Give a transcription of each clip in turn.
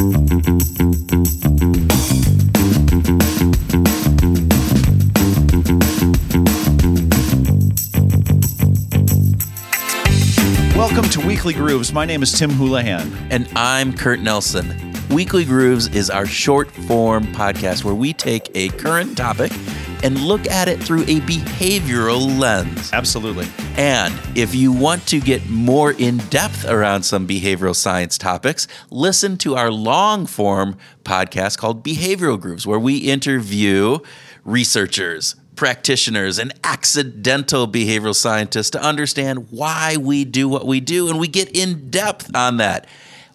Welcome to Weekly Grooves. My name is Tim Houlihan. And I'm Kurt Nelson. Weekly Grooves is our short form podcast where we take a current topic and look at it through a behavioral lens. Absolutely. And if you want to get more in depth around some behavioral science topics, listen to our long form podcast called Behavioral Grooves, where we interview researchers, practitioners, and accidental behavioral scientists to understand why we do what we do. And we get in depth on that.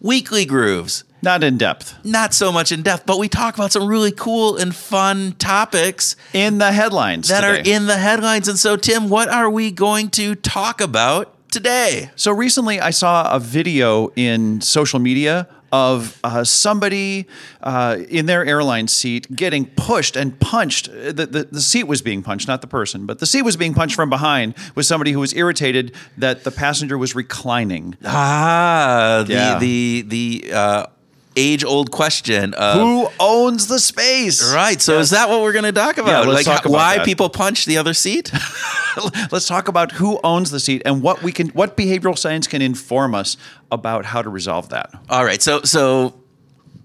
Weekly Grooves. Not in depth. Not so much in depth, but we talk about some really cool and fun topics In the headlines that today. are in the headlines. And so, Tim, what are we going to talk about today? So recently, I saw a video in social media of uh, somebody uh, in their airline seat getting pushed and punched. The, the, the seat was being punched, not the person, but the seat was being punched from behind with somebody who was irritated that the passenger was reclining. Ah, the the the uh, age old question of Who owns the space? right. So is that what we're going to talk about? let's like talk about why that. people punch the other seat? Let's talk about who owns the seat and what we can, what behavioral science can inform us about how to resolve that. All right. So so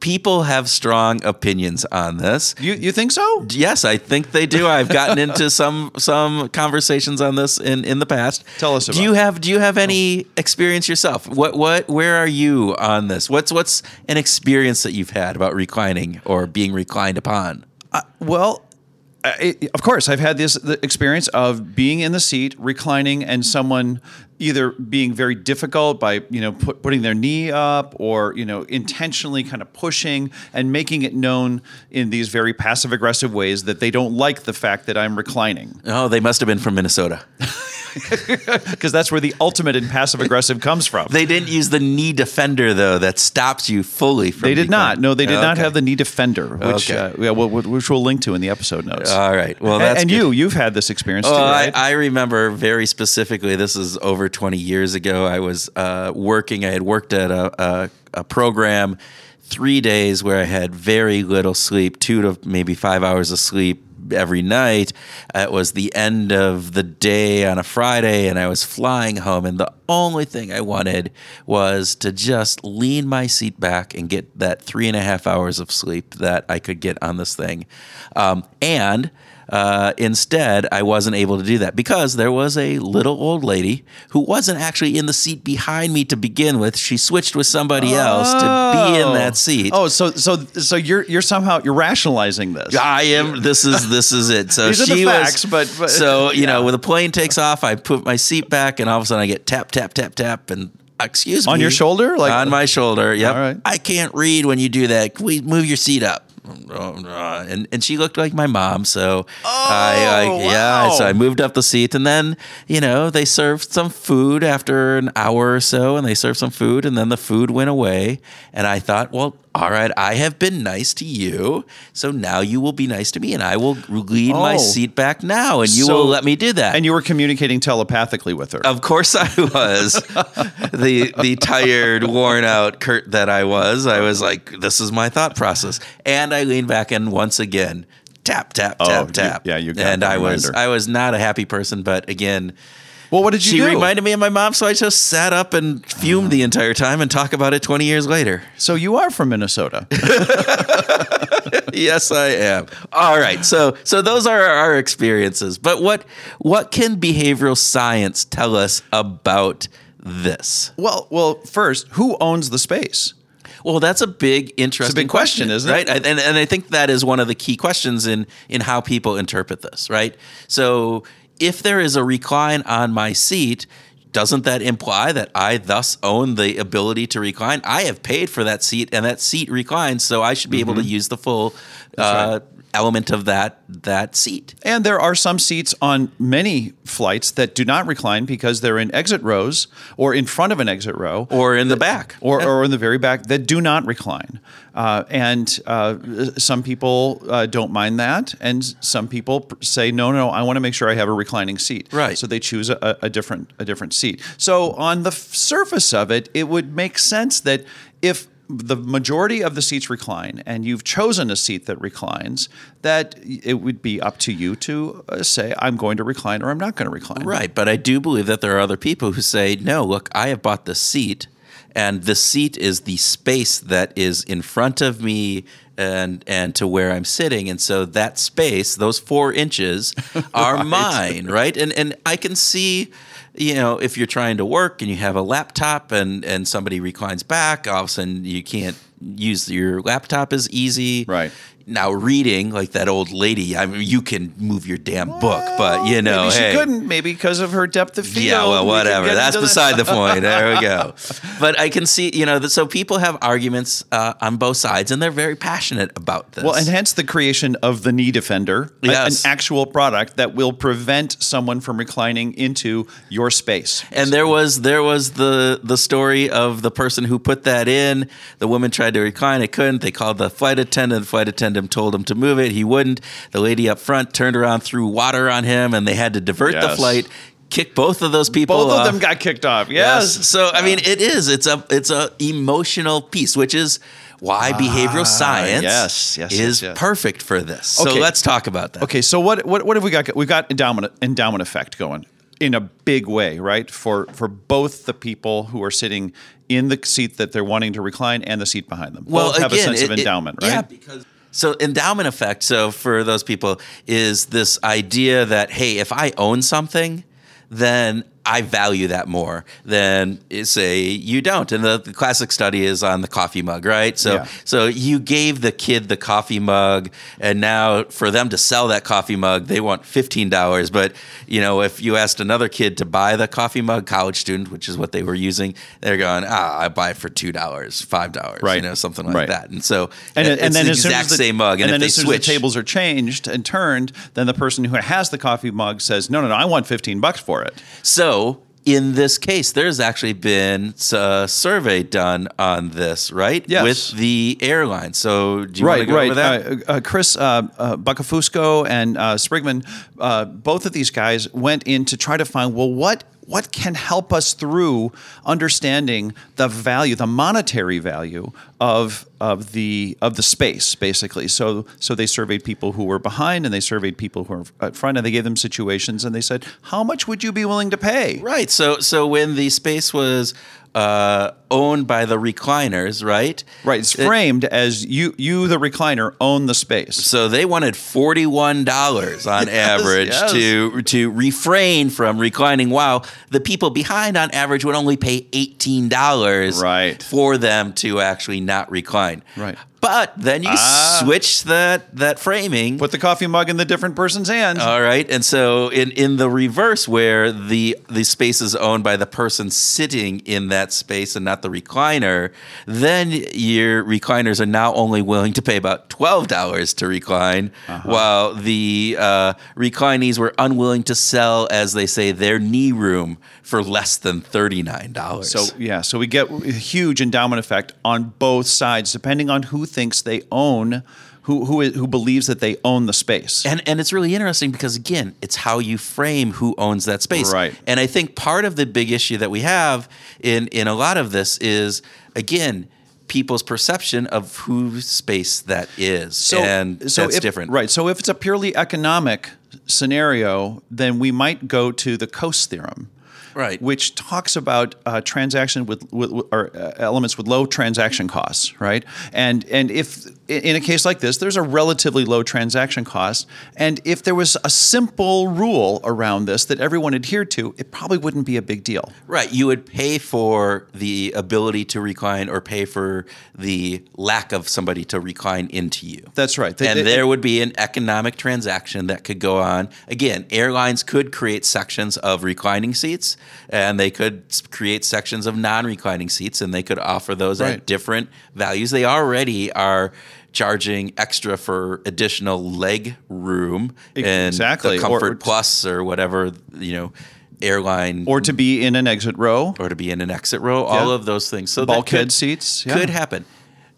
people have strong opinions on this. You you think so? Yes, I think they do. I've gotten into some some conversations on this in, in the past. Tell us Do you it. have do you have any experience yourself? What what where are you on this? What's what's an experience that you've had about reclining or being reclined upon? Well, uh, it, of course, I've had this the experience of being in the seat, reclining, and someone either being very difficult by you know put, putting their knee up or you know intentionally kind of pushing and making it known in these very passive aggressive ways that they don't like the fact that I'm reclining Oh, they must have been from Minnesota. because that's where the ultimate in passive aggressive comes from. They didn't use the knee defender though that stops you fully from They did not. No, they did not have the knee defender, which Okay. uh, yeah, well, which we'll link to in the episode notes. All right. Well, and that's and you, you've had this experience too, Well, right? I, I remember very specifically. This is over 20 years ago. I was uh, working. I had worked at a, a, a program three days where I had very little sleep, two to maybe five hours of sleep every night. It was the end of the day on a Friday, and I was flying home. And the only thing I wanted was to just lean my seat back and get that three and a half hours of sleep that I could get on this thing. Um, and uh, instead, I wasn't able to do that because there was a little old lady who wasn't actually in the seat behind me to begin with. She switched with somebody else to be in that seat. Oh, so so so you're you're somehow you're rationalizing this. I am. This is this is it. So These she facts, was. but- but- so you know, when the plane takes off, I put my seat back, and all of a sudden I get tap tap tap tap, and excuse me On your shoulder? Like- on my shoulder. Yep. All right. I can't read when you do that. Can we move your seat up? And and she looked like my mom, so I, I Oh, yeah. So I moved up the seat, and then you know they served some food after an hour or so, and they served some food, and then the food went away, and I thought, well, all right, I have been nice to you, so now you will be nice to me, and I will lean my Oh. seat back now, and you So- will let me do that. And you were communicating telepathically with her. Of course I was. the the tired, worn out Kurt that I was. I was like, this is my thought process. And I leaned back and once again, tap, tap, Oh, tap, you- tap. yeah, you And I was. I was not a happy person, but again, well, what did you she do? reminded me of my mom, so I just sat up and fumed the entire time and talk about it 20 years later. so you are from Minnesota. yes, I am. All right. So so those are our experiences. But what what can behavioral science tell us about this? well, well, first, who owns the space? Well, that's a big, interesting big question, isn't it? right? And, and I think that is one of the key questions in in how people interpret this, right? So, if there is a recline on my seat, doesn't that imply that I thus own the ability to recline? I have paid for that seat, and that seat reclines, so I should be able to use the full uh, element of that that seat. And there are some seats on many flights that do not recline because they're in exit rows or in front of an exit row Or in the back. or, or in the very back that do not recline. Uh, and uh, some people uh, don't mind that, and some people say, "No, no, I want to make sure I have a reclining seat." Right. So they choose a, a different a different seat. So on the f- surface of it, it would make sense that if the majority of the seats recline, and you've chosen a seat that reclines, that it would be up to you to uh, say, "I'm going to recline" or "I'm not going to recline." Right, but I do believe that there are other people who say, "No, look, I have bought the seat, and the seat is the space that is in front of me." And and to where I'm sitting, and so that space, those four inches, are Right. mine, right? And and I can see, you know, if you're trying to work and you have a laptop and and somebody reclines back, all of a sudden you can't use your laptop as easy, Right. Now reading like that old lady, I mean, you can move your damn book, but you know, maybe she hey, couldn't, maybe because of her depth of field. yeah, well, whatever. get That's into the- beside the point. There we go. But I can see, you know, that so people have arguments uh, on both sides, and they're very passionate about this. Well, and hence the creation of the knee defender, a- an actual product that will prevent someone from reclining into your space. And there was there was the the story of the person who put that in. The woman tried to recline, it couldn't. They called the flight attendant. The flight attendant told him to move it. He wouldn't. The lady up front turned around, threw water on him, and they had to divert the flight. Kick both of those people. Both of off. them got kicked off. Yes. So I mean, it is. It's a it's a emotional piece, which is why behavioral science Ah, yes, yes, is yes, yes. perfect for this. So Okay. let's talk about that. Okay, so what what what have we got? We've got endowment endowment effect going in a big way, right? For for both the people who are sitting in the seat that they're wanting to recline and the seat behind them. Well, both have a sense of it- it- endowment, right? Yeah, because so endowment effect. So for those people, is this idea that hey, if I own something, then I value that more than say you don't. And the, the classic study is on the coffee mug, right? So Yeah. so you gave the kid the coffee mug, and now for them to sell that coffee mug, they want fifteen dollars. But you know, if you asked another kid to buy the coffee mug, college student, which is what they were using, they're going, ah, I buy it for two dollars, five dollars, Right. You know, something like Right. that. And so And, it's and then the as exact the, same mug, and, and then as soon switch, as the tables are changed and turned, then the person who has the coffee mug says, "No, no, no, I want fifteen bucks for it." so in this case, there's actually been a survey done on this, right? Yes. with the airline. So do you want to go right. over that? Uh, uh, Chris uh, uh, Buccafusco and uh, Sprigman, uh, both of these guys went in to try to find well, what what can help us through understanding the value, the monetary value of of the of the space, basically. So so they surveyed people who were behind and they surveyed people who were at front, and they gave them situations, and they said, how much would you be willing to pay? Right. So so when the space was uh, owned by the recliners, right? Right. It's It- framed as you you the recliner own the space. So they wanted forty-one dollars on average yes. to to refrain from reclining, while the people behind, on average, would only pay eighteen dollars Right. for them to actually not recline. Right. But then you Ah. switch that that framing. Put the coffee mug in the different person's hands. all right, and so in, in the reverse, where the the space is owned by the person sitting in that space and not the recliner, then your recliners are now only willing to pay about twelve dollars to recline, Uh-huh. while the uh, reclinees were unwilling to sell, as they say, their knee room for less than thirty nine dollars. So yeah, so we get a huge endowment effect on both sides, depending on who thinks they own, who who who believes that they own the space. And and it's really interesting because again, it's how you frame who owns that space. Right. And I think part of the big issue that we have in in a lot of this is again people's perception of whose space that is. and that's if, different. right? So if it's a purely economic scenario, then we might go to the Coase theorem. Right. which talks about uh, transaction with, with or uh, elements with low transaction costs, right? And and if in a case like this, there's a relatively low transaction cost, and if there was a simple rule around this that everyone adhered to, it probably wouldn't be a big deal. Right. You would pay for the ability to recline or pay for the lack of somebody to recline into you. That's right. They- and they- there would be an economic transaction that could go on. Again, airlines could create sections of reclining seats and they could create sections of non reclining seats and they could offer those Right. at different values. They already are charging extra for additional leg room and Exactly. the Or- Comfort Plus or whatever, you know, airline or to be in an exit row. or to be in an exit row, all of those things. So Bulkhead seats, yeah. could happen.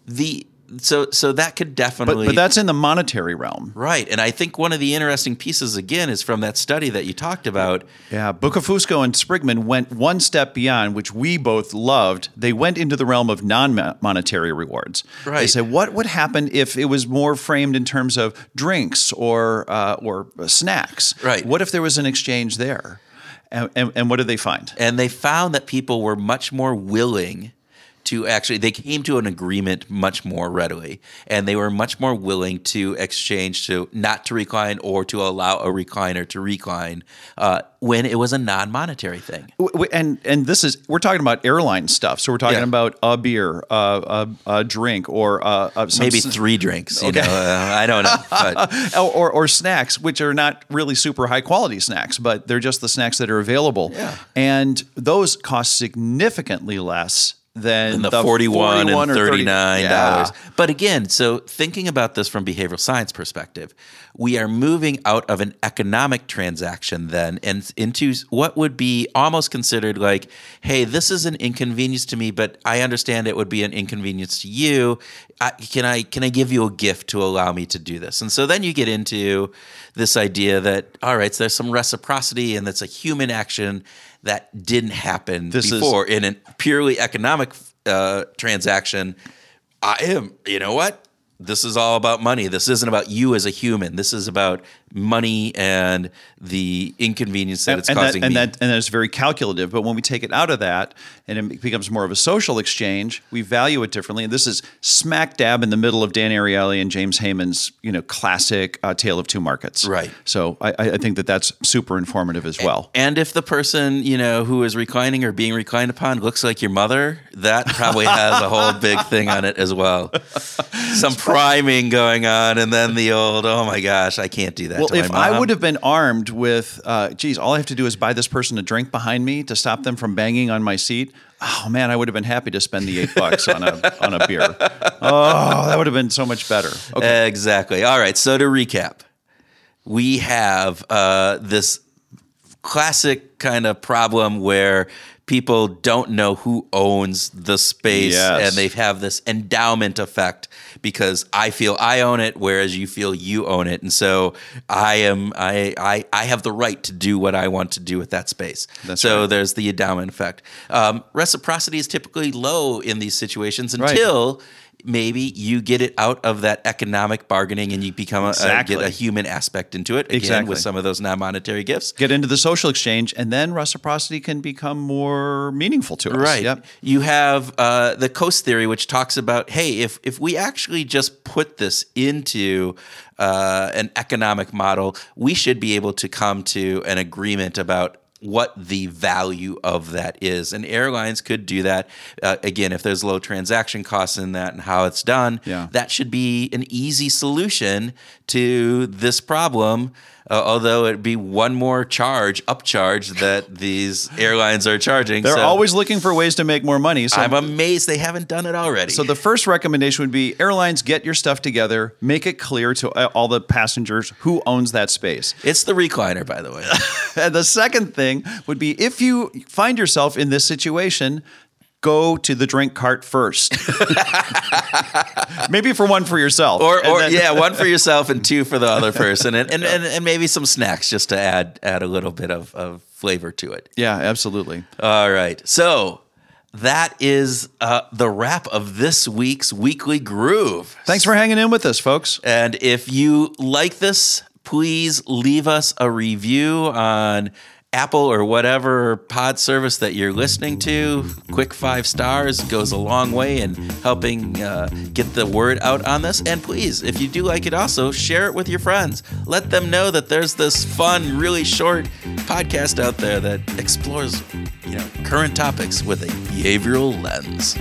The so so that could definitely but that's in the monetary realm. right. And I think one of the interesting pieces again is from that study that you talked about. Yeah, Buccafusco and Sprigman went one step beyond, which we both loved. They went into the realm of non-monetary rewards. Right. They said, what would happen if it was more framed in terms of drinks or uh, or snacks? Right. What if there was an exchange there? And, and, and what did they find? And they found that people were much more willing to actually they came to an agreement much more readily and they were much more willing to exchange to not to recline or to allow a recliner to recline uh, when it was a non-monetary thing And and this is we're talking about airline stuff. So we're talking Yeah. about a beer, uh, a, a drink, or uh, uh, some maybe three drinks you know uh, i don't know but or, or, or snacks, which are not really super high quality snacks, but they're just the snacks that are available. Yeah. And those cost significantly less than and the, 41, 41 and or 30 39 Yeah. dollars but again so thinking about this from behavioral science perspective we are moving out of an economic transaction then and into what would be almost considered like hey this is an inconvenience to me but i understand it would be an inconvenience to you I, can i can i give you a gift to allow me to do this and so then you get into this idea that all right so there's some reciprocity and that's a human action that didn't happen This is- before in a purely economic uh, transaction, I am, you know what? This is all about money. This isn't about you as a human. This is about money and the inconvenience that it's and causing that, and me. that and that's very calculative. But when we take it out of that and it becomes more of a social exchange, we value it differently. And this is smack dab in the middle of Dan Ariely and James Heyman's you know classic uh, tale of two markets. Right. So I, I think that that's super informative as well. and if the person you know who is reclining or being reclined upon looks like your mother, that probably has a whole big thing on it as well. Some priming going on, and then the old, oh my gosh, I can't do that. Well, to my if I would have been armed with, uh, geez, all I have to do is buy this person a drink behind me to stop them from banging on my seat. Oh man, I would have been happy to spend the eight bucks on a on a beer. Oh, that would have been so much better. Okay. Exactly. All right. So to recap, we have uh, this classic kind of problem where people don't know who owns the space Yes. and they have this endowment effect because I feel I own it whereas you feel you own it and so I am I I, I have the right to do what I want to do with that space That's so right. there's the endowment effect um, reciprocity is typically low in these situations Right. Maybe you get it out of that economic bargaining and you become a, Exactly. get a human aspect into it again Exactly. with some of those non-monetary gifts Get into the social exchange, and then reciprocity can become more meaningful to us. Right. Yep. You have uh, the Coase theory, which talks about, hey, if if we actually just put this into uh, an economic model, we should be able to come to an agreement about what the value of that is. And airlines could do that. Uh, again, if there's low transaction costs in that and how it's done, Yeah. that should be an easy solution to this problem. Uh, although it'd be one more charge, upcharge that these airlines are charging. They're So- always looking for ways to make more money. So, I'm amazed they haven't done it already. so the first recommendation would be airlines get your stuff together, make it clear to uh, all the passengers who owns that space. it's the recliner, by the way. And the second thing would be if you find yourself in this situation, go to the drink cart first. Maybe for one for yourself. Or, or then- yeah, one for yourself and two for the other person, and and, and, and maybe some snacks just to add add a little bit of, of flavor to it. Yeah, absolutely. All right, so that is uh, the wrap of this week's weekly groove. Thanks for hanging in with us, folks. And if you like this, please leave us a review on Apple or whatever pod service that you're listening to. Quick five stars goes a long way in helping uh, get the word out on this. And please, if you do like it, also share it with your friends. Let them know that there's this fun, really short podcast out there that explores, you know, current topics with a behavioral lens.